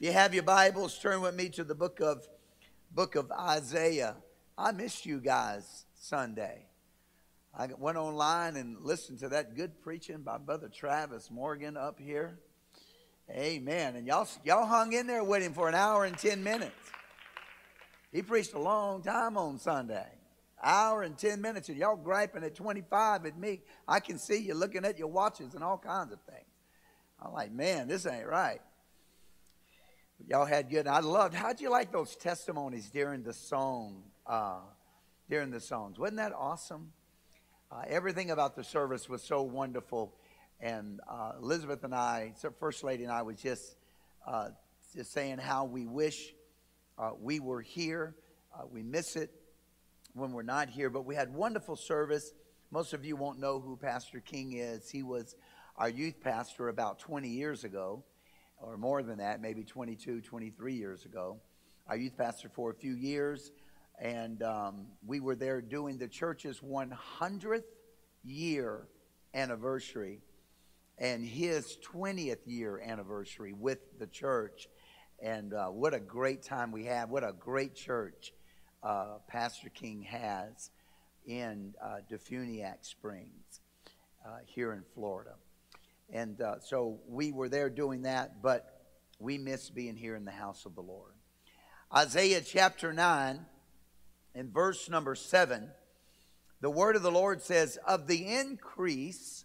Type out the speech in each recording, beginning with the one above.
you have your Bibles, turn with me to the book of book of Isaiah. I missed you guys Sunday. I went online and listened to that good preaching by Brother Travis Morgan up here. Amen. And y'all y'all hung in there with him for an hour and ten minutes. He preached a long time on Sunday. Hour and ten minutes, and y'all griping at 25 at me. I can see you looking at your watches and all kinds of things. I'm like, man, this ain't right. Y'all had good. I loved. How'd you like those testimonies during the song? Uh, during the songs, wasn't that awesome? Uh, everything about the service was so wonderful, and uh, Elizabeth and I, First Lady and I, was just uh, just saying how we wish uh, we were here. Uh, we miss it when we're not here, but we had wonderful service. Most of you won't know who Pastor King is. He was our youth pastor about 20 years ago, or more than that, maybe 22, 23 years ago. Our youth pastor for a few years, and um, we were there doing the church's 100th year anniversary and his 20th year anniversary with the church. And uh, what a great time we had. What a great church uh, Pastor King has in uh, Defuniak Springs uh, here in Florida. And uh, so we were there doing that, but we miss being here in the house of the Lord. Isaiah chapter 9 in verse number 7, the word of the Lord says, Of the increase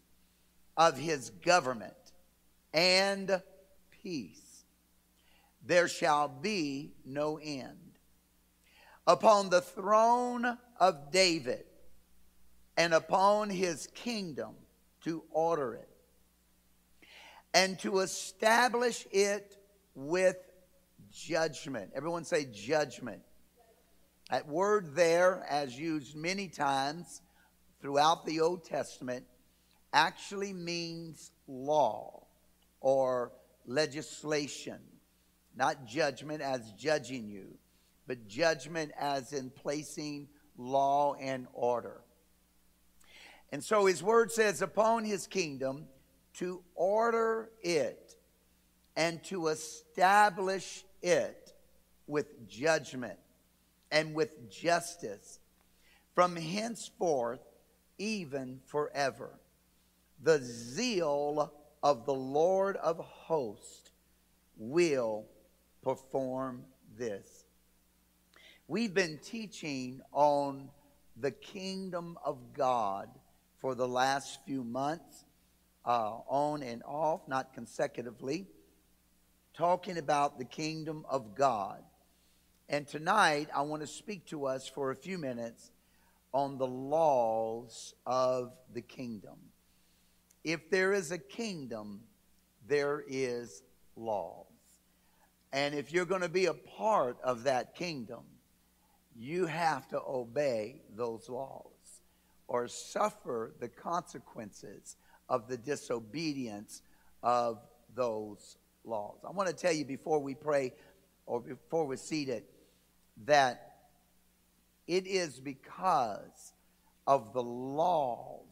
of his government and peace, there shall be no end. Upon the throne of David and upon his kingdom to order it and to establish it with judgment. Everyone say judgment. That word there, as used many times throughout the Old Testament, actually means law or legislation. Not judgment as judging you, but judgment as in placing law and order. And so his word says, upon his kingdom to order it and to establish it with judgment and with justice from henceforth, even forever. The zeal of the Lord of hosts will perform this. We've been teaching on the kingdom of God for the last few months, uh, on and off, not consecutively, talking about the kingdom of God. And tonight, I want to speak to us for a few minutes on the laws of the kingdom. If there is a kingdom, there is laws. And if you're going to be a part of that kingdom, you have to obey those laws or suffer the consequences of the disobedience of those laws. I want to tell you before we pray or before we're seated that it is because of the laws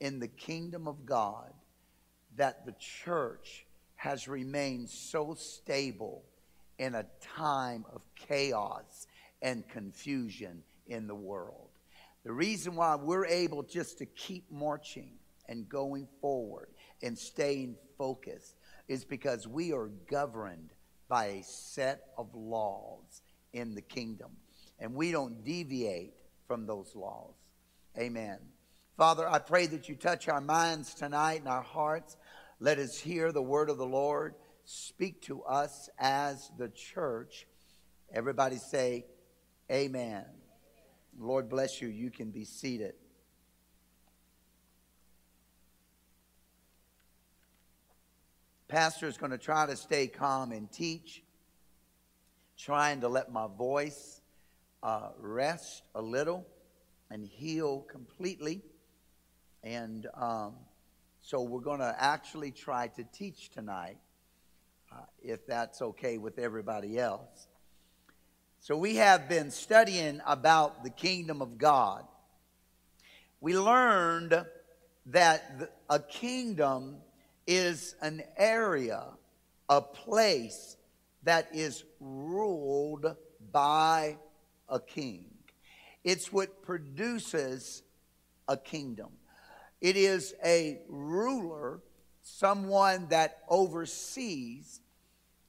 in the kingdom of God that the church has remained so stable in a time of chaos and confusion in the world. The reason why we're able just to keep marching and going forward and staying focused is because we are governed by a set of laws in the kingdom. And we don't deviate from those laws. Amen. Father, I pray that you touch our minds tonight and our hearts. Let us hear the word of the Lord. Speak to us as the church. Everybody say, Amen. Lord bless you. You can be seated. Pastor is going to try to stay calm and teach trying to let my voice uh, rest a little and heal completely. And um, so we're going to actually try to teach tonight, uh, if that's okay with everybody else. So we have been studying about the kingdom of God. We learned that a kingdom is an area, a place that is ruled by a king. It's what produces a kingdom. It is a ruler, someone that oversees,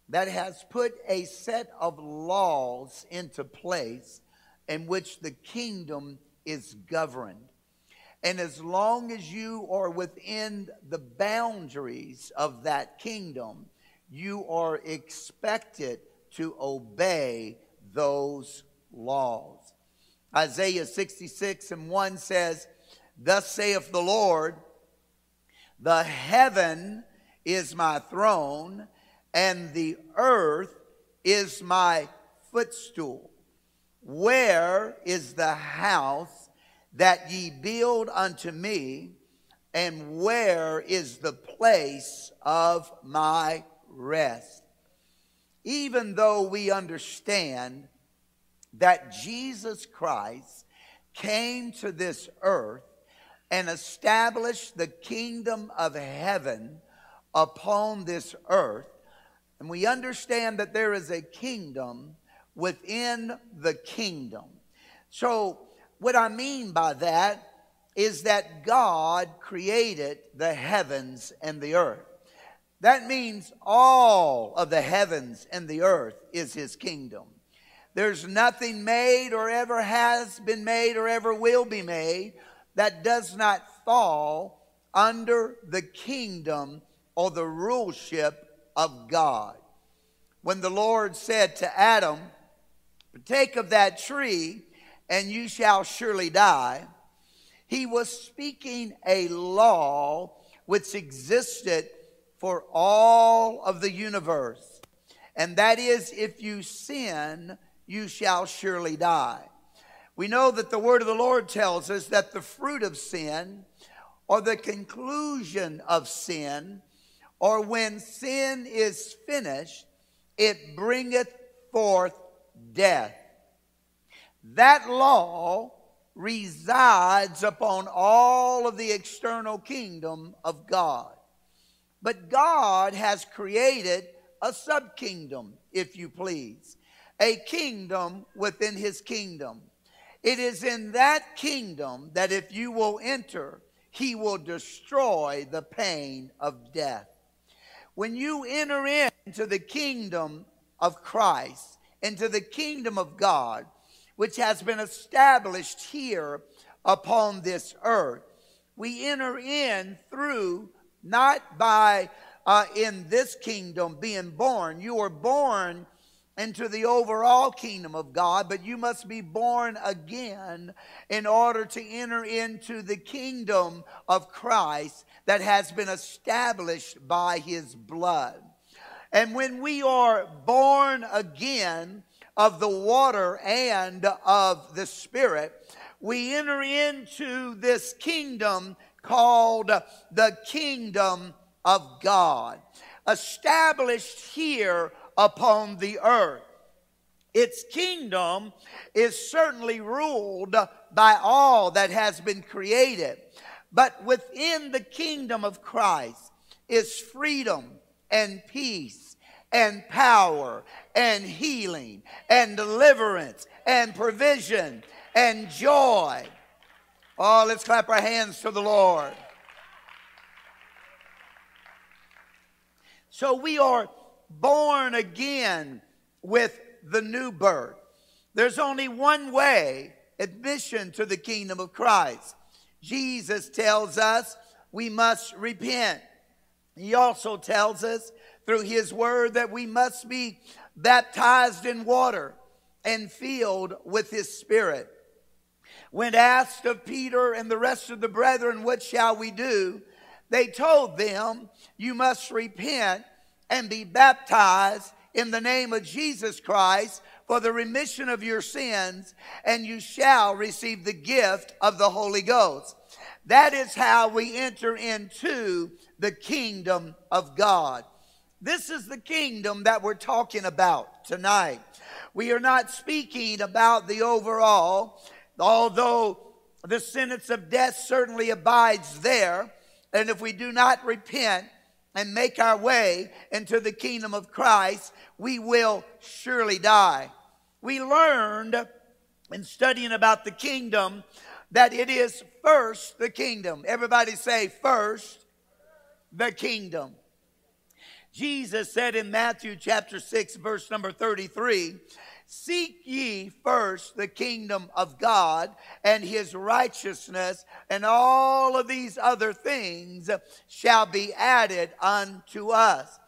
that has put a set of laws into place in which the kingdom is governed. And as long as you are within the boundaries of that kingdom, you are expected to obey those laws. Isaiah 66 and 1 says, Thus saith the Lord, the heaven is my throne, and the earth is my footstool. Where is the house that ye build unto me, and where is the place of my rest? Even though we understand that Jesus Christ came to this earth and established the kingdom of heaven upon this earth. And we understand that there is a kingdom within the kingdom. So, what I mean by that is that God created the heavens and the earth. That means all of the heavens and the earth is his kingdom. There's nothing made or ever has been made or ever will be made that does not fall under the kingdom or the ruleship of God. When the Lord said to Adam, Take of that tree, and you shall surely die, he was speaking a law which existed for all of the universe. And that is, if you sin, you shall surely die. We know that the word of the Lord tells us that the fruit of sin, or the conclusion of sin, or when sin is finished, it bringeth forth death. That law resides upon all of the external kingdom of God. But God has created a subkingdom, if you please, a kingdom within his kingdom. It is in that kingdom that if you will enter, he will destroy the pain of death. When you enter into the kingdom of Christ, into the kingdom of God, which has been established here upon this earth, we enter in through not by uh, in this kingdom being born. You are born into the overall kingdom of God, but you must be born again in order to enter into the kingdom of Christ that has been established by his blood. And when we are born again of the water and of the Spirit, we enter into this kingdom called the kingdom of God, established here upon the earth. Its kingdom is certainly ruled by all that has been created. But within the kingdom of Christ is freedom and peace and power and healing and deliverance and provision and joy. Oh, let's clap our hands to the Lord. So we are born again with the new birth. There's only one way admission to the kingdom of Christ. Jesus tells us we must repent. He also tells us through his word that we must be baptized in water and filled with his spirit. When asked of Peter and the rest of the brethren, What shall we do? they told them, You must repent and be baptized in the name of Jesus Christ for the remission of your sins, and you shall receive the gift of the Holy Ghost. That is how we enter into the kingdom of God. This is the kingdom that we're talking about tonight. We are not speaking about the overall, although the sentence of death certainly abides there. And if we do not repent, and make our way into the kingdom of Christ, we will surely die. We learned in studying about the kingdom that it is first the kingdom. Everybody say, first the kingdom. Jesus said in Matthew chapter 6, verse number 33, Seek ye first the kingdom of God and his righteousness, and all of these other things shall be added unto us.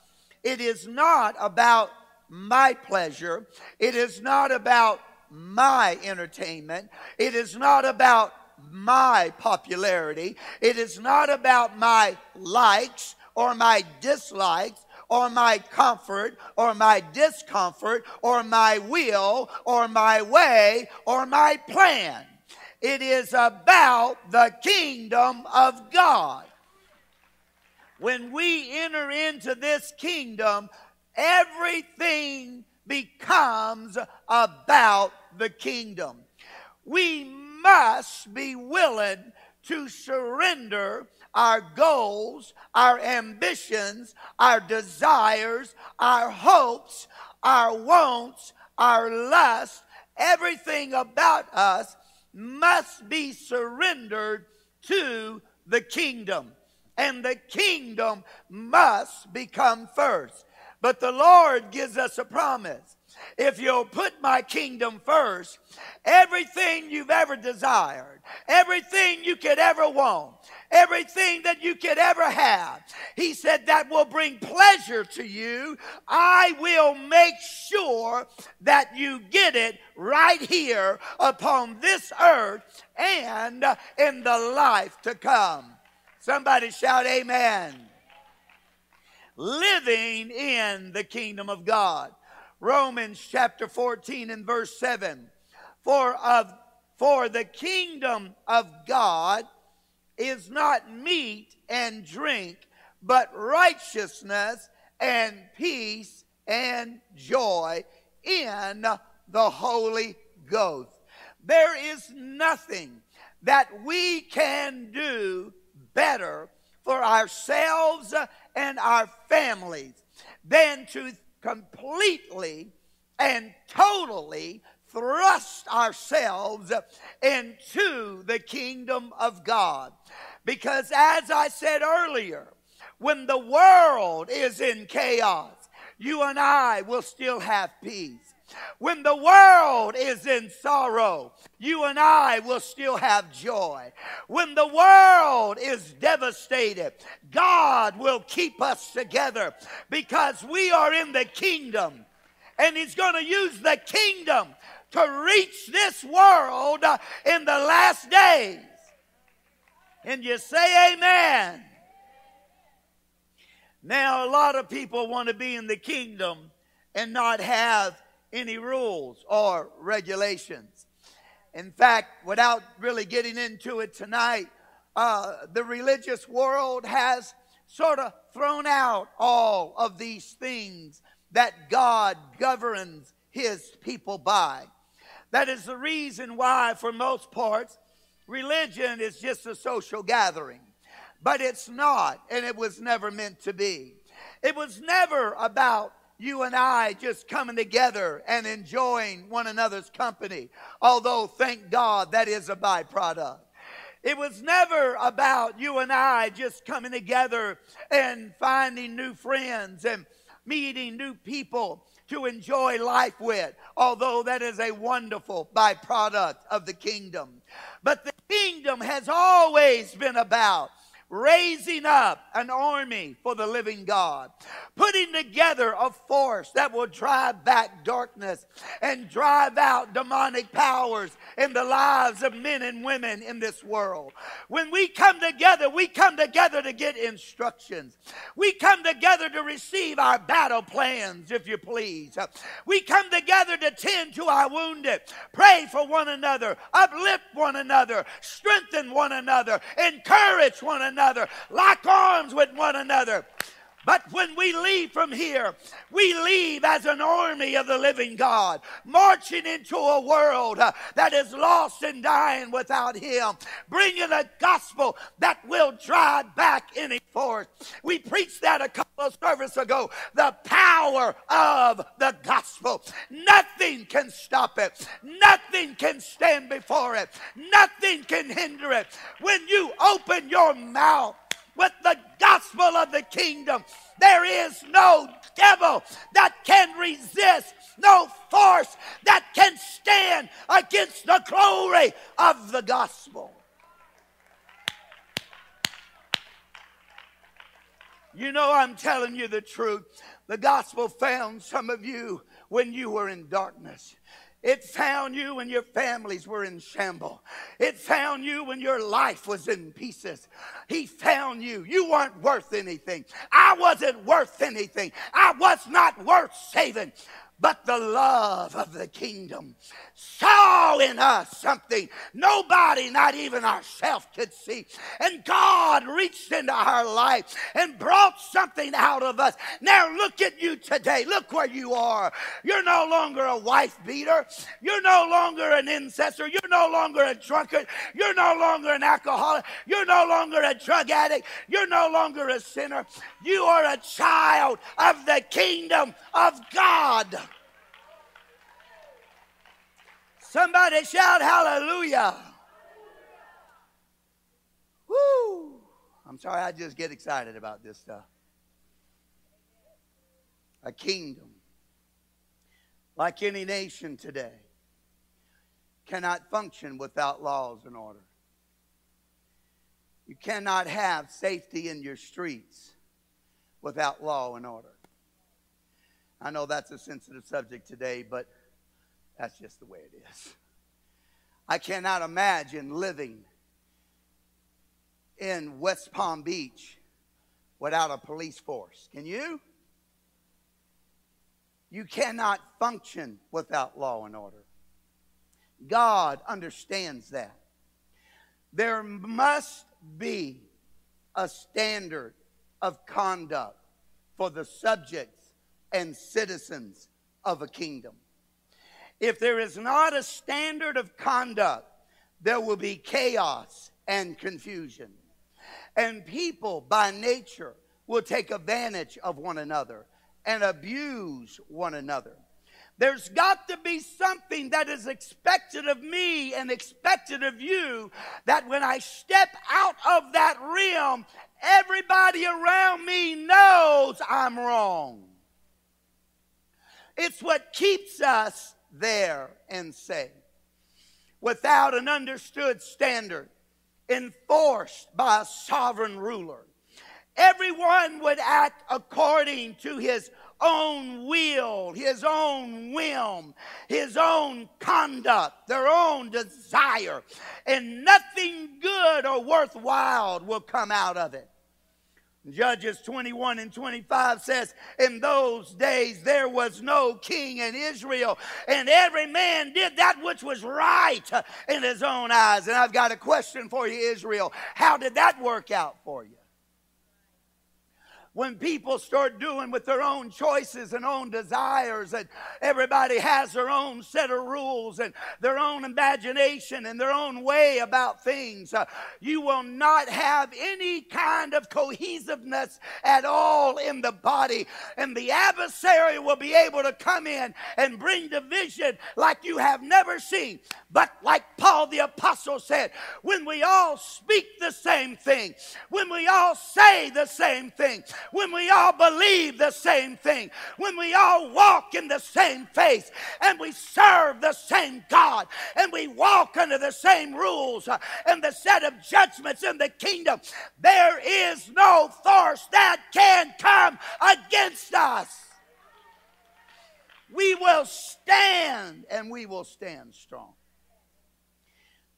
It is not about my pleasure. It is not about my entertainment. It is not about my popularity. It is not about my likes or my dislikes or my comfort or my discomfort or my will or my way or my plan. It is about the kingdom of God. When we enter into this kingdom, everything becomes about the kingdom. We must be willing to surrender our goals, our ambitions, our desires, our hopes, our wants, our lust, everything about us must be surrendered to the kingdom. And the kingdom must become first. But the Lord gives us a promise. If you'll put my kingdom first, everything you've ever desired, everything you could ever want, everything that you could ever have. He said, That will bring pleasure to you. I will make sure that you get it right here upon this earth and in the life to come. Somebody shout, Amen. Living in the kingdom of God. Romans chapter 14 and verse 7. For of for the kingdom of God is not meat and drink, but righteousness and peace and joy in the Holy Ghost. There is nothing that we can do better for ourselves and our families than to completely and totally thrust ourselves into the kingdom of God. Because as I said earlier, when the world is in chaos, you and I will still have peace. When the world is in sorrow, you and I will still have joy. When the world is devastated, God will keep us together because we are in the kingdom. And He's going to use the kingdom to reach this world in the last days. And you say amen. Now, a lot of people want to be in the kingdom and not have any rules or regulations. In fact, without really getting into it tonight, uh, the religious world has sort of thrown out all of these things that God governs his people by. That is the reason why, for most parts, religion is just a social gathering. But it's not, and it was never meant to be. It was never about you and I just coming together and enjoying one another's company, although thank God that is a byproduct. It was never about you and I just coming together and finding new friends and meeting new people to enjoy life with, although that is a wonderful byproduct of the kingdom. But the kingdom has always been about raising up an army for the living God, putting together a force that will drive back darkness and drive out demonic powers in the lives of men and women in this world. When we come together, we come together to get instructions. We come together to receive our battle plans, if you please. We come together to tend to our wounded, pray for one another, uplift one another, strengthen one another, encourage one another another, lock arms with one another. But when we leave from here, we leave as an army of the living God, marching into a world uh, that is lost and dying without Him, bringing a gospel that will drive back any force. We preached that a couple of services ago. The power of the gospel. Nothing can stop it, nothing can stand before it, nothing can hinder it. When you open your mouth, with the gospel of the kingdom. There is no devil that can resist, no force that can stand against the glory of the gospel. You know, I'm telling you the truth. The gospel found some of you when you were in darkness. It found you when your families were in shambles. It found you when your life was in pieces. He found you. You weren't worth anything. I wasn't worth anything. I was not worth saving but the love of the kingdom saw in us something nobody, not even ourselves, could see. And God reached into our life and brought something out of us. Now look at you today. Look where you are. You're no longer a wife beater. You're no longer an incestor. You're no longer a drunkard. You're no longer an alcoholic. You're no longer a drug addict. You're no longer a sinner. You are a child of the kingdom of God. Somebody shout hallelujah. Woo! I'm sorry, I just get excited about this stuff. A kingdom, like any nation today, cannot function without laws and order. You cannot have safety in your streets without law and order. I know that's a sensitive subject today, but that's just the way it is. I cannot imagine living in West Palm Beach without a police force. Can you? You cannot function without law and order. God understands that. There must be a standard of conduct for the subjects and citizens of a kingdom. If there is not a standard of conduct, there will be chaos and confusion. And people by nature will take advantage of one another and abuse one another. There's got to be something that is expected of me and expected of you that when I step out of that realm, everybody around me knows I'm wrong. It's what keeps us there and say. Without an understood standard enforced by a sovereign ruler, everyone would act according to his own will, his own whim, his own conduct, their own desire, and nothing good or worthwhile will come out of it. Judges 21 and 25 says, In those days there was no king in Israel, and every man did that which was right in his own eyes. And I've got a question for you, Israel. How did that work out for you? When people start doing with their own choices and own desires, and everybody has their own set of rules and their own imagination and their own way about things, uh, you will not have any kind of cohesiveness at all in the body. And the adversary will be able to come in and bring division like you have never seen. But like Paul the Apostle said, when we all speak the same thing, when we all say the same thing, when we all believe the same thing, when we all walk in the same faith, and we serve the same God, and we walk under the same rules uh, and the set of judgments in the kingdom, there is no force that can come against us. We will stand and we will stand strong.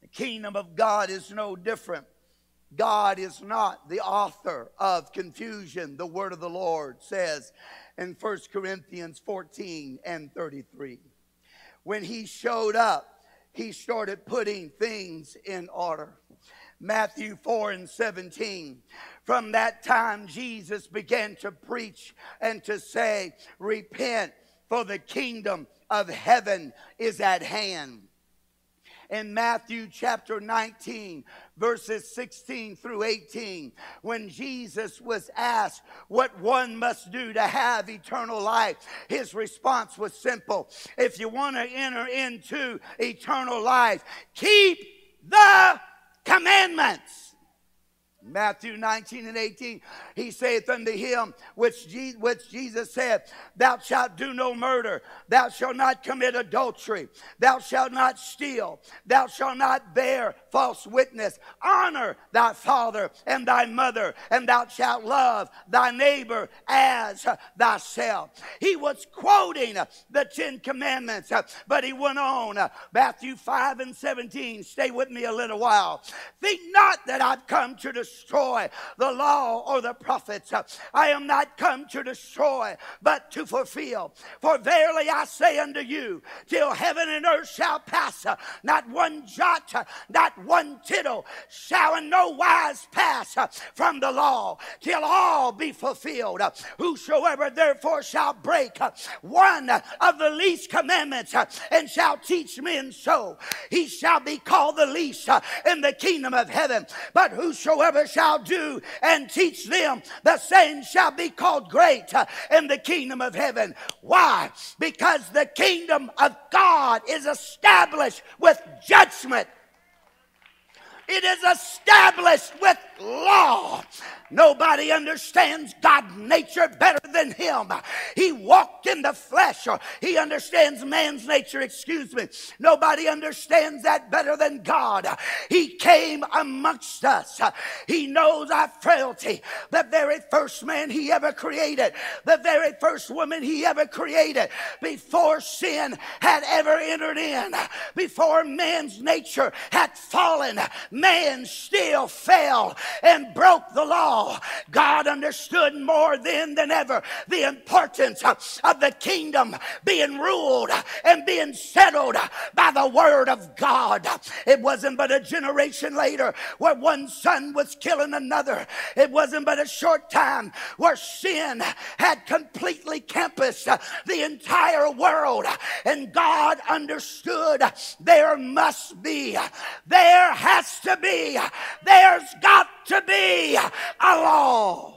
The kingdom of God is no different God is not the author of confusion, the word of the Lord says in 1 Corinthians 14 and 33. When he showed up, he started putting things in order. Matthew 4 and 17. From that time, Jesus began to preach and to say, Repent, for the kingdom of heaven is at hand in Matthew chapter 19, verses 16 through 18, when Jesus was asked what one must do to have eternal life, his response was simple If you want to enter into eternal life, keep the commandments. Matthew 19 and 18, he saith unto him, which, Je- which Jesus said, Thou shalt do no murder, thou shalt not commit adultery, thou shalt not steal, thou shalt not bear false witness, honor thy father and thy mother, and thou shalt love thy neighbor as thyself. He was quoting the Ten Commandments, but he went on. Matthew 5 and 17, stay with me a little while. Think not that I've come to destroy destroy the law or the prophets. I am not come to destroy, but to fulfill. For verily I say unto you, till heaven and earth shall pass, not one jot, not one tittle shall in no wise pass from the law, till all be fulfilled. Whosoever therefore shall break one of the least commandments and shall teach men so, he shall be called the least in the kingdom of heaven. But whosoever shall do and teach them, the same shall be called great uh, in the kingdom of heaven. Why? Because the kingdom of God is established with judgment. It is established with law. Nobody understands God's nature better than him. He walked in the flesh. He understands man's nature, excuse me. Nobody understands that better than God. He came amongst us. He knows our frailty. The very first man he ever created, the very first woman he ever created, before sin had ever entered in, before man's nature had fallen, man still fell and broke the law. God understood more then than ever the importance of the kingdom being ruled and being settled by the word of God. It wasn't but a generation later where one son was killing another. It wasn't but a short time where sin had completely campused the entire world. And God understood there must be, there has to be, there's got to be a law.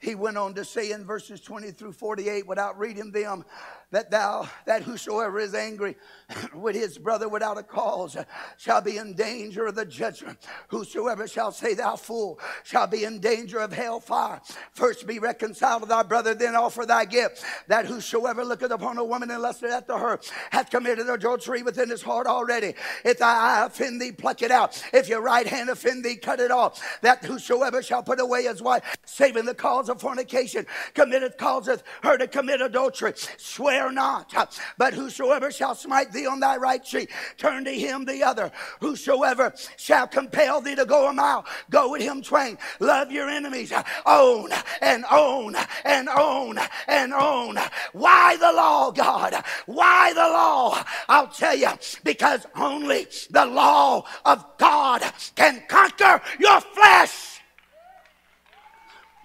He went on to say in verses 20 through 48, without reading them, that thou, that whosoever is angry with his brother without a cause shall be in danger of the judgment. Whosoever shall say thou fool shall be in danger of hell fire. First be reconciled to thy brother, then offer thy gift. That whosoever looketh upon a woman and lusteth after her hath committed adultery within his heart already. If thy eye offend thee, pluck it out. If your right hand offend thee, cut it off. That whosoever shall put away his wife, saving the cause of fornication, committeth causeth her to commit adultery. Swear not. But whosoever shall smite thee on thy right cheek, turn to him the other. Whosoever shall compel thee to go a mile, go with him twain. Love your enemies. Own and own and own and own. Why the law, God? Why the law? I'll tell you, because only the law of God can conquer your flesh.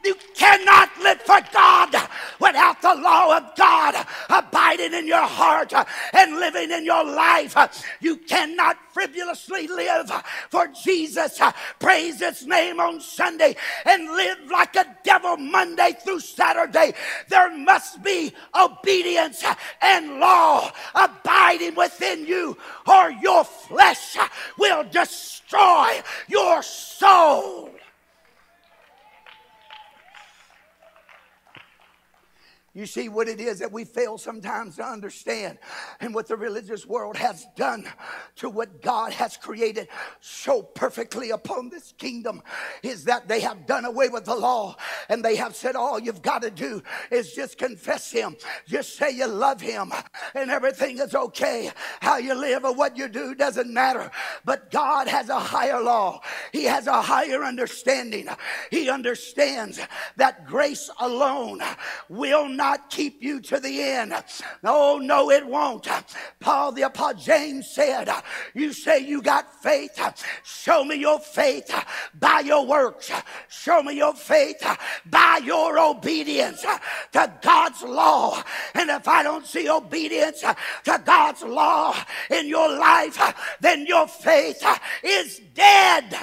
You cannot live for God without the law of God abiding in your heart and living in your life. You cannot frivolously live for Jesus, praise His name on Sunday, and live like a devil Monday through Saturday. There must be obedience and law abiding within you, or your flesh will destroy your soul. You see what it is that we fail sometimes to understand and what the religious world has done to what God has created so perfectly upon this kingdom is that they have done away with the law and they have said all you've got to do is just confess him just say you love him and everything is okay. How you live or what you do doesn't matter but God has a higher law. He has a higher understanding. He understands that grace alone will not keep you to the end. No, no, it won't. Paul the Apostle James said, You say you got faith. Show me your faith by your works. Show me your faith by your obedience to God's law. And if I don't see obedience to God's law in your life, then your faith is dead.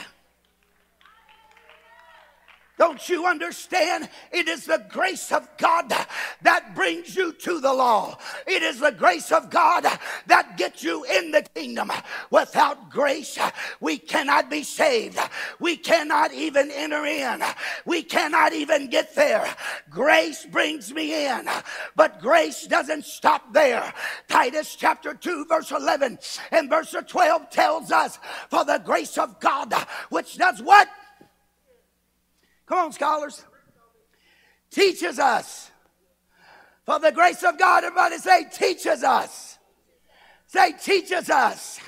Don't you understand? It is the grace of God that brings you to the law. It is the grace of God that gets you in the kingdom. Without grace, we cannot be saved. We cannot even enter in. We cannot even get there. Grace brings me in, but grace doesn't stop there. Titus chapter 2, verse 11 and verse 12 tells us, For the grace of God, which does what? Come on, scholars. Teaches us. For the grace of God, everybody say, teaches us. Say, teaches us.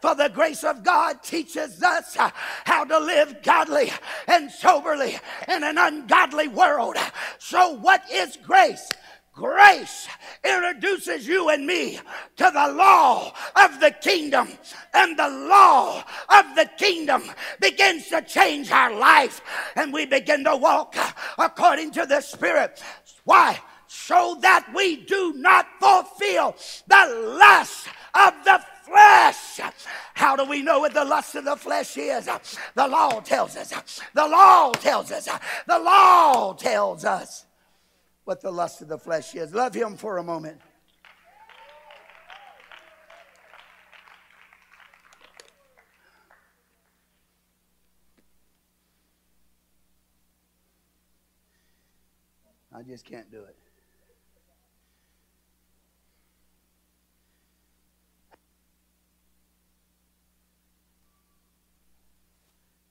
For the grace of God teaches us how to live godly and soberly in an ungodly world. So, what is grace? Grace introduces you and me to the law of the kingdom, and the law of the kingdom begins to change our life, and we begin to walk according to the Spirit. Why? So that we do not fulfill the lust of the flesh. How do we know what the lust of the flesh is? The law tells us. The law tells us. The law tells us what the lust of the flesh is. Love him for a moment. I just can't do it.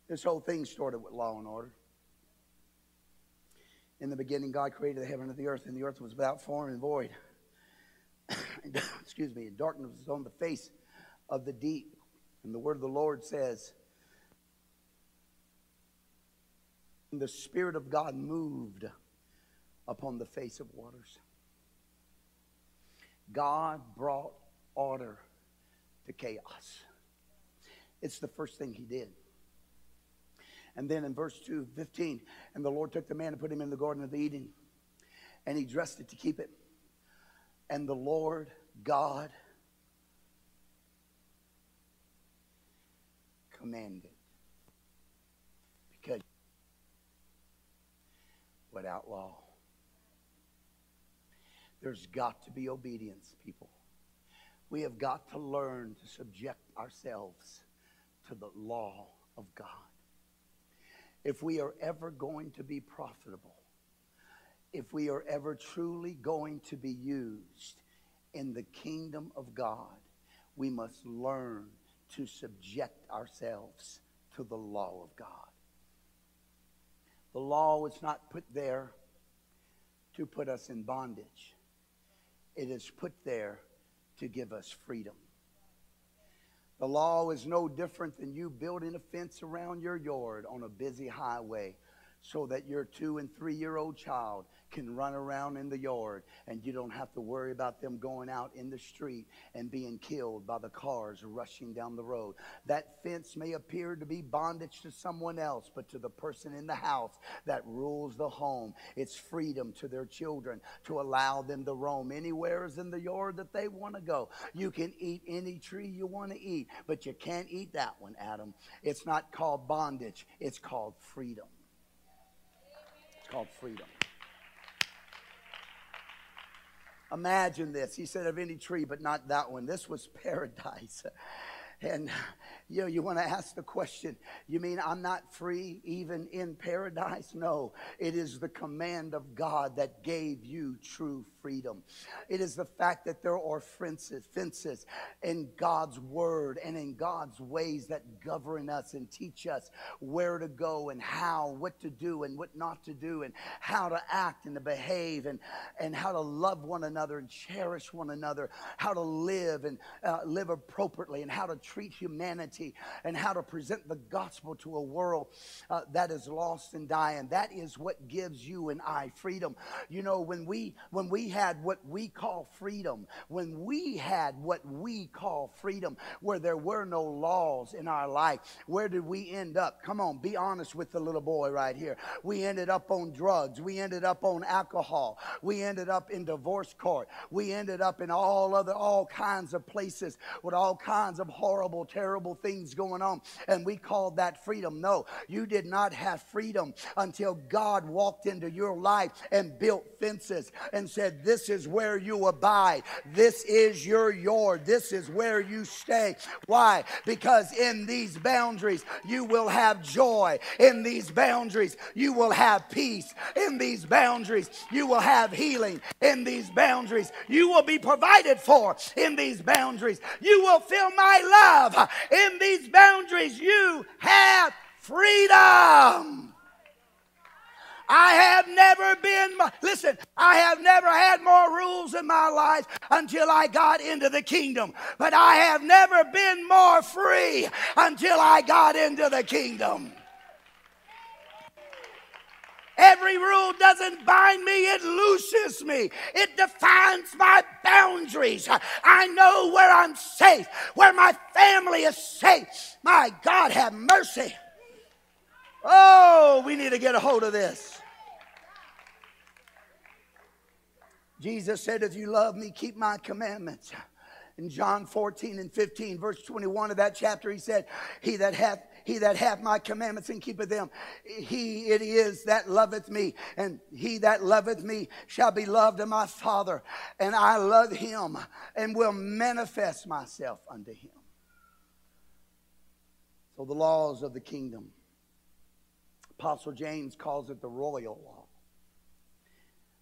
This whole thing started with law and order. In the beginning, God created the heaven and the earth, and the earth was without form and void. Excuse me, and darkness was on the face of the deep. And the word of the Lord says, the Spirit of God moved upon the face of waters. God brought order to chaos. It's the first thing He did. And then in verse 2, 15, and the Lord took the man and put him in the Garden of Eden, and he dressed it to keep it. And the Lord God commanded. Because without law, there's got to be obedience, people. We have got to learn to subject ourselves to the law of God if we are ever going to be profitable, if we are ever truly going to be used in the kingdom of God, we must learn to subject ourselves to the law of God. The law was not put there to put us in bondage, it is put there to give us freedom. The law is no different than you building a fence around your yard on a busy highway so that your two and three year old child can run around in the yard and you don't have to worry about them going out in the street and being killed by the cars rushing down the road. That fence may appear to be bondage to someone else, but to the person in the house that rules the home, it's freedom to their children to allow them to roam anywhere in the yard that they want to go. You can eat any tree you want to eat, but you can't eat that one, Adam. It's not called bondage, it's called freedom. It's called freedom. Imagine this. He said, of any tree, but not that one. This was paradise. And you know, you want to ask the question, you mean I'm not free even in paradise? No, it is the command of God that gave you true freedom. It is the fact that there are fences, in God's word and in God's ways that govern us and teach us where to go and how, what to do and what not to do, and how to act and to behave and, and how to love one another and cherish one another, how to live and uh, live appropriately and how to treat humanity and how to present the gospel to a world uh, that is lost and dying. That is what gives you and I freedom. You know, when we when we had what we call freedom, when we had what we call freedom, where there were no laws in our life, where did we end up? Come on, be honest with the little boy right here. We ended up on drugs. We ended up on alcohol. We ended up in divorce court. We ended up in all other all kinds of places with all kinds of horrible, terrible things going on. And we called that freedom. No, you did not have freedom until God walked into your life and built fences and said, This is where you abide. This is your yard. This is where you stay. Why? Because in these boundaries, you will have joy. In these boundaries, you will have peace. In these boundaries, you will have healing. In these boundaries, you will be provided for. In these boundaries, you will feel my love. In these boundaries, you have freedom. I have never been, listen, I have never had more rules in my life until I got into the kingdom. But I have never been more free until I got into the kingdom. Every rule doesn't bind me, it looses me. It defines my boundaries. I know where I'm safe, where my family is safe. My God, have mercy. Oh, we need to get a hold of this. Jesus said, If you love me, keep my commandments. In John 14 and 15, verse 21 of that chapter, he said, He that hath he that hath my commandments and keepeth them, he it is that loveth me. And he that loveth me shall be loved of my Father. And I love him and will manifest myself unto him. So the laws of the kingdom. Apostle James calls it the royal law,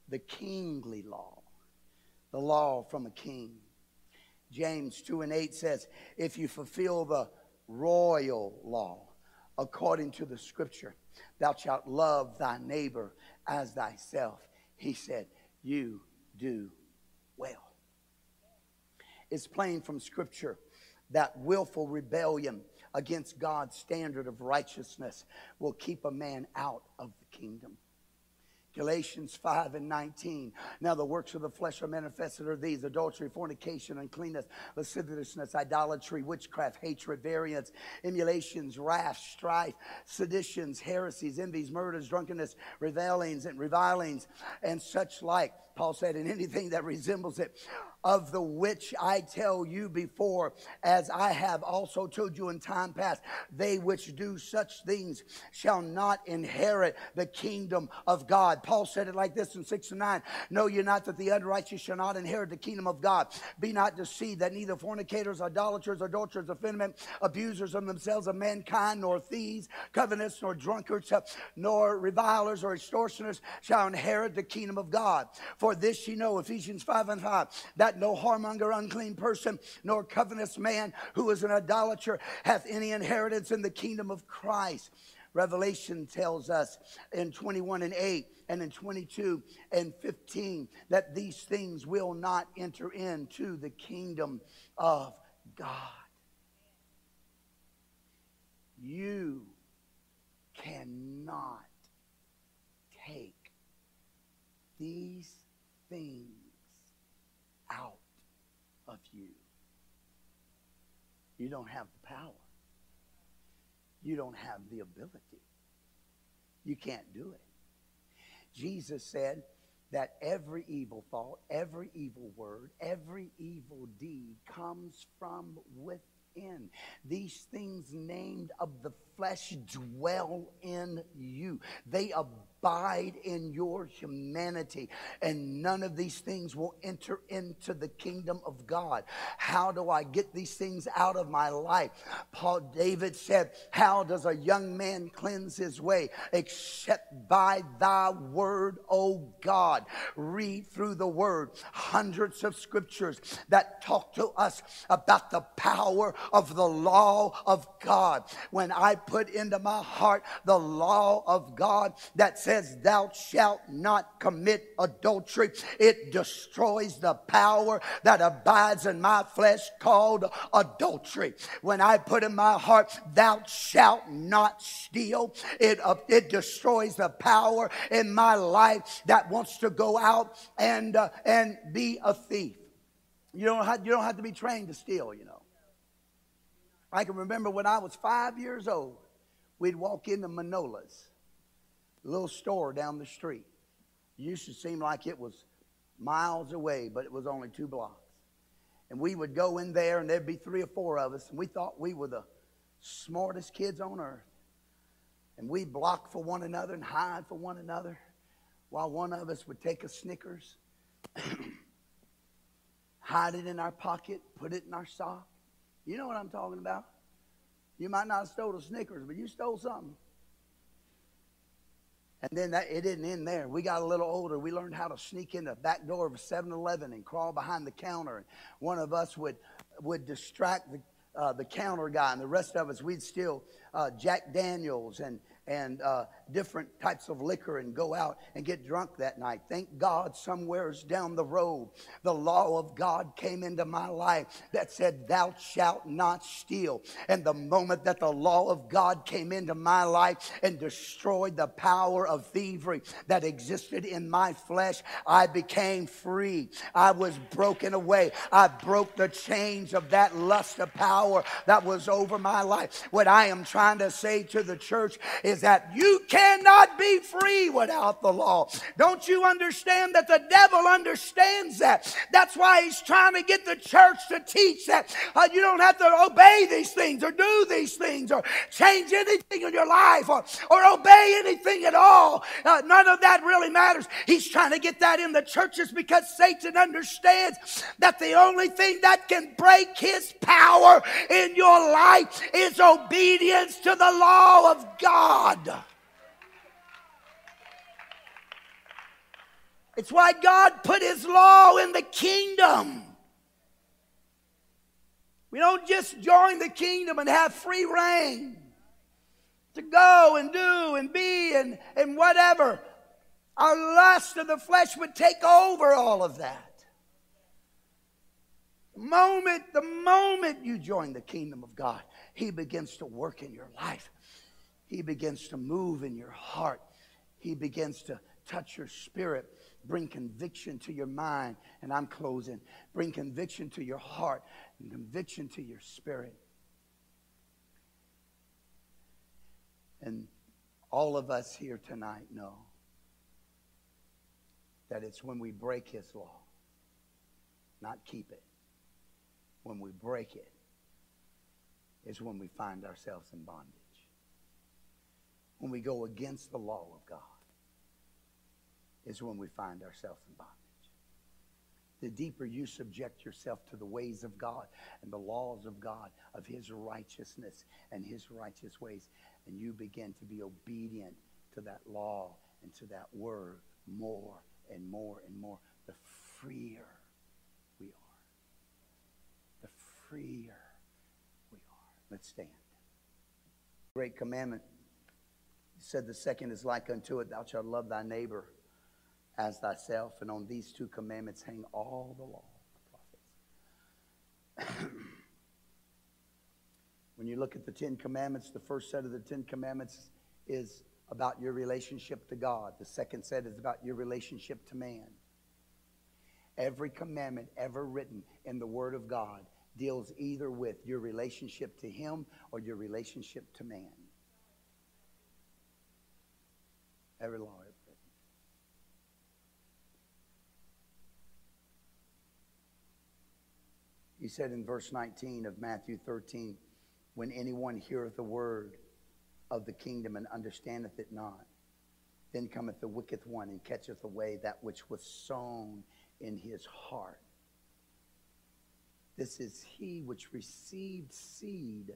the kingly law, the law from a king. James 2 and 8 says, If you fulfill the royal law according to the scripture. Thou shalt love thy neighbor as thyself. He said, You do well. It's plain from scripture that willful rebellion against God's standard of righteousness will keep a man out of the kingdom. Galatians 5 and 19. Now the works of the flesh are manifested are these adultery, fornication, uncleanness, lasciviousness, idolatry, witchcraft, hatred, variance, emulations, wrath, strife, seditions, heresies, envies, murders, drunkenness, revelings, and revilings, and such like. Paul said, in anything that resembles it of the which I tell you before, as I have also told you in time past, they which do such things shall not inherit the kingdom of God. Paul said it like this in 6 and 9 Know you not that the unrighteous shall not inherit the kingdom of God? Be not deceived that neither fornicators, idolaters, adulterers, effeminate, abusers of themselves of mankind, nor thieves, covetous, nor drunkards, nor revilers or extortioners shall inherit the kingdom of God. For this ye know, Ephesians 5 and 5, that no whoremonger, unclean person, nor covetous man who is an idolater hath any inheritance in the kingdom of Christ. Revelation tells us in 21 and 8 and in 22 and 15 that these things will not enter into the kingdom of God. You cannot take these things out of you. You don't have the power. You don't have the ability. You can't do it. Jesus said that every evil thought, every evil word, every evil deed comes from within. These things named of the flesh dwell in you. They abide abide in your humanity, and none of these things will enter into the kingdom of God. How do I get these things out of my life? Paul David said, How does a young man cleanse his way? Except by thy word, O God. Read through the word, hundreds of scriptures that talk to us about the power of the law of God. When I put into my heart the law of God that says, says, Thou shalt not commit adultery, it destroys the power that abides in my flesh called adultery. When I put in my heart, Thou shalt not steal, it, uh, it destroys the power in my life that wants to go out and, uh, and be a thief. You don't, have, you don't have to be trained to steal, you know. I can remember when I was five years old, we'd walk into Manola's, little store down the street. It used to seem like it was miles away, but it was only two blocks. And we would go in there, and there'd be three or four of us, and we thought we were the smartest kids on earth. And we'd block for one another and hide for one another while one of us would take a Snickers, hide it in our pocket, put it in our sock, you know what I'm talking about. You might not have stole a Snickers, but you stole something. And then that, it didn't end there. We got a little older. We learned how to sneak in the back door of a 7-Eleven and crawl behind the counter. And one of us would, would distract the, uh, the counter guy, and the rest of us, we'd steal uh, Jack Daniels and, and uh, different types of liquor and go out and get drunk that night. Thank God, somewheres down the road, the law of God came into my life that said, Thou shalt not steal. And the moment that the law of God came into my life and destroyed the power of thievery that existed in my flesh, I became free. I was broken away. I broke the chains of that lust of power that was over my life. What I am trying to say to the church is that you cannot be free without the law. Don't you understand that the devil understands that? That's why he's trying to get the church to teach that uh, you don't have to obey these things or do these things or change anything in your life or, or obey anything at all. Uh, none of that really matters. He's trying to get that in the churches because Satan understands that the only thing that can break his power in your life is obedience to the law of God. It's why God put His law in the kingdom. We don't just join the kingdom and have free rein to go and do and be and, and whatever. Our lust of the flesh would take over all of that. The moment, the moment you join the kingdom of God, He begins to work in your life. He begins to move in your heart. He begins to touch your spirit bring conviction to your mind. And I'm closing. Bring conviction to your heart and conviction to your spirit. And all of us here tonight know that it's when we break his law, not keep it. When we break it, is when we find ourselves in bondage. When we go against the law of God is when we find ourselves in bondage. The deeper you subject yourself to the ways of God and the laws of God, of His righteousness and His righteous ways, and you begin to be obedient to that law and to that word more and more and more, the freer we are. The freer we are. Let's stand. Great commandment. He said the second is like unto it, thou shalt love thy neighbor as thyself, and on these two commandments hang all the law the prophets. when you look at the Ten Commandments, the first set of the Ten Commandments is about your relationship to God. The second set is about your relationship to man. Every commandment ever written in the Word of God deals either with your relationship to Him or your relationship to man. Every law. He said in verse 19 of Matthew 13, When anyone heareth the word of the kingdom and understandeth it not, then cometh the wicked one and catcheth away that which was sown in his heart. This is he which received seed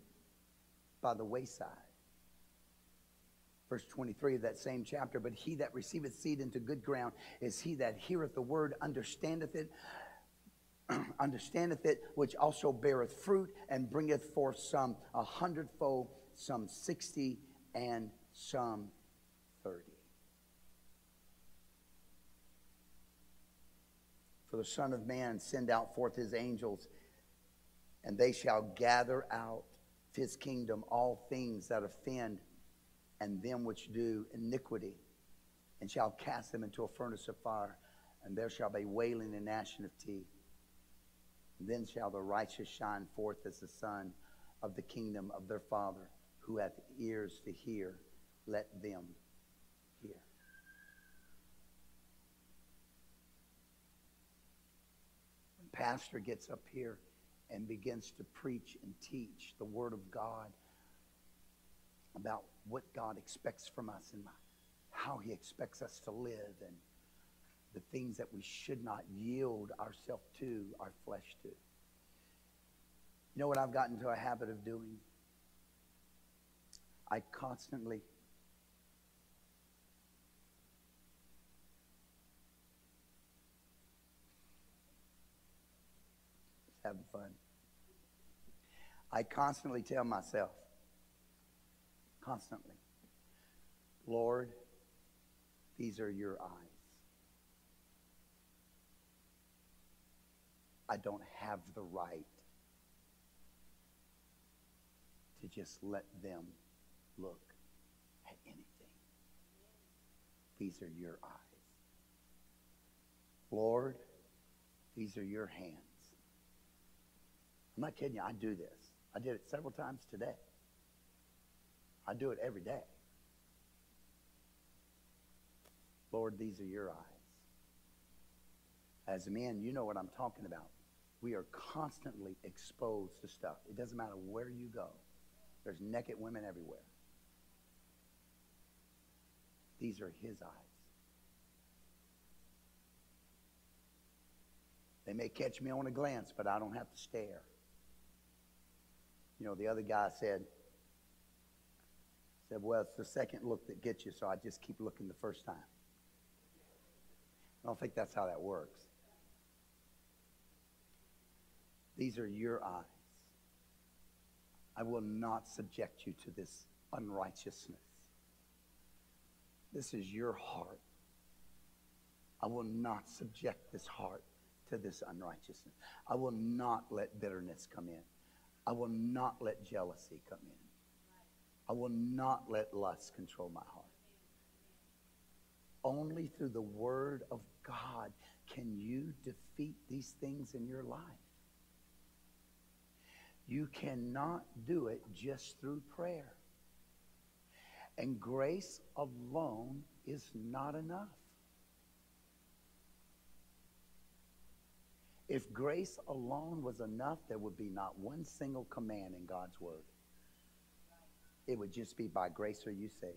by the wayside. Verse 23 of that same chapter, but he that receiveth seed into good ground is he that heareth the word, understandeth it, understandeth it, which also beareth fruit and bringeth forth some a hundredfold, some sixty, and some thirty. For the Son of Man send out forth his angels, and they shall gather out of his kingdom all things that offend and them which do iniquity, and shall cast them into a furnace of fire, and there shall be wailing and gnashing of teeth. Then shall the righteous shine forth as the sun of the kingdom of their Father, who hath ears to hear, let them hear. When pastor gets up here and begins to preach and teach the word of God about what God expects from us and how he expects us to live and the things that we should not yield ourselves to, our flesh to. You know what I've gotten into a habit of doing? I constantly having fun. I constantly tell myself, constantly, Lord, these are your eyes. I don't have the right to just let them look at anything. These are your eyes. Lord, these are your hands. I'm not kidding you. I do this. I did it several times today. I do it every day. Lord, these are your eyes. As a man, you know what I'm talking about. We are constantly exposed to stuff. It doesn't matter where you go. There's naked women everywhere. These are his eyes. They may catch me on a glance, but I don't have to stare. You know, the other guy said, said, well, it's the second look that gets you, so I just keep looking the first time. I don't think that's how that works. These are your eyes. I will not subject you to this unrighteousness. This is your heart. I will not subject this heart to this unrighteousness. I will not let bitterness come in. I will not let jealousy come in. I will not let lust control my heart. Only through the Word of God can you defeat these things in your life. You cannot do it just through prayer. And grace alone is not enough. If grace alone was enough, there would be not one single command in God's word. It would just be by grace are you saved.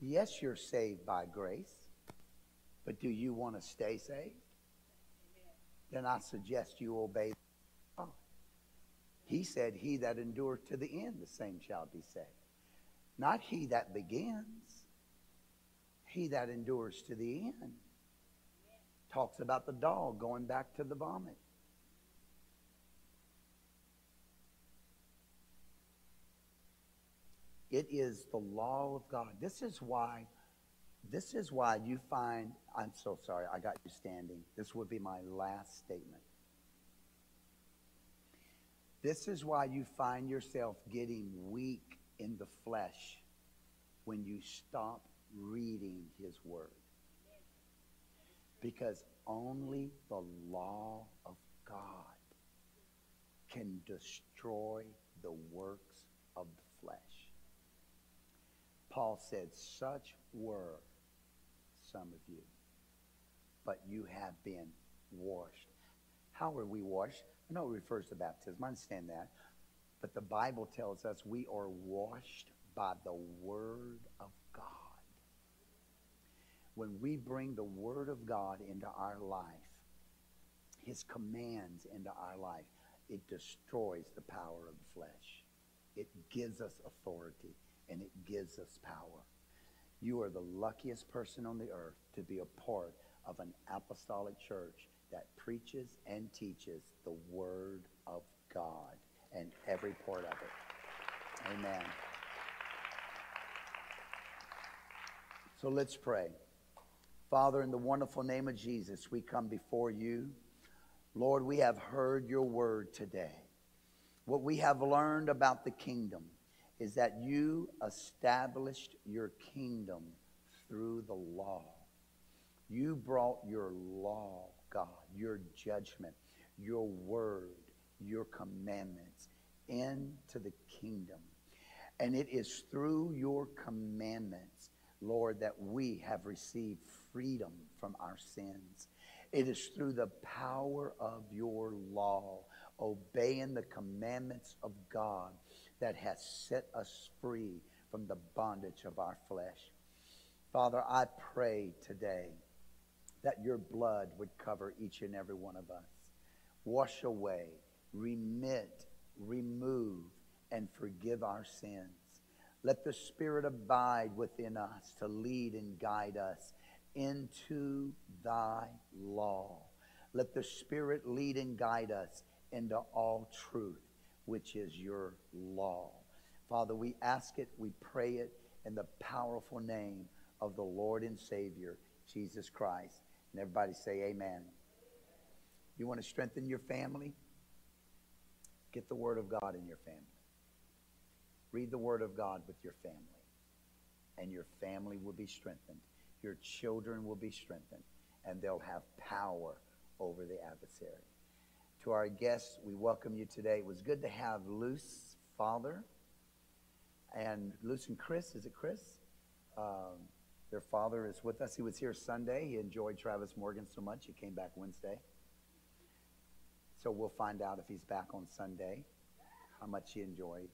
Yes, you're saved by grace, but do you want to stay saved? Then I suggest you obey. He said, He that endureth to the end, the same shall be saved. Not he that begins, he that endures to the end talks about the dog going back to the vomit. It is the law of God. This is why this is why you find I'm so sorry, I got you standing. This would be my last statement. This is why you find yourself getting weak in the flesh when you stop reading his word because only the law of God can destroy the works of the flesh. Paul said, Such were some of you, but you have been washed. How are we washed? I know it refers to baptism. I understand that. But the Bible tells us we are washed by the Word of God when we bring the Word of God into our life, His commands into our life, it destroys the power of the flesh. It gives us authority and it gives us power. You are the luckiest person on the earth to be a part of an apostolic church that preaches and teaches the Word of God and every part of it. Amen. So let's pray. Father, in the wonderful name of Jesus, we come before you. Lord, we have heard your word today. What we have learned about the kingdom is that you established your kingdom through the law. You brought your law, God, your judgment, your word, your commandments into the kingdom. And it is through your commandments, Lord, that we have received freedom from our sins. It is through the power of your law, obeying the commandments of God, that has set us free from the bondage of our flesh. Father, I pray today that your blood would cover each and every one of us. Wash away, remit, remove, and forgive our sins. Let the Spirit abide within us to lead and guide us into thy law. Let the Spirit lead and guide us into all truth, which is your law. Father, we ask it, we pray it in the powerful name of the Lord and Savior, Jesus Christ. And everybody say, Amen. You want to strengthen your family? Get the Word of God in your family. Read the Word of God with your family, and your family will be strengthened. Your children will be strengthened, and they'll have power over the adversary. To our guests, we welcome you today. It was good to have Luce, father, and Luce and Chris. Is it Chris? Um, their father is with us. He was here Sunday. He enjoyed Travis Morgan so much. He came back Wednesday. So we'll find out if he's back on Sunday, how much he enjoyed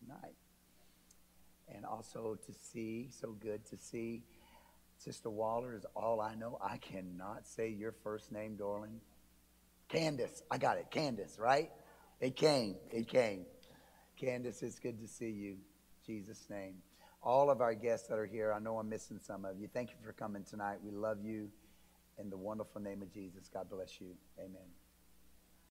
tonight. And also to see, so good to see Sister Waller is all I know. I cannot say your first name, darling. Candace. I got it. Candace, right? It came. It came. Candace, it's good to see you. Jesus' name. All of our guests that are here, I know I'm missing some of you. Thank you for coming tonight. We love you. In the wonderful name of Jesus, God bless you. Amen.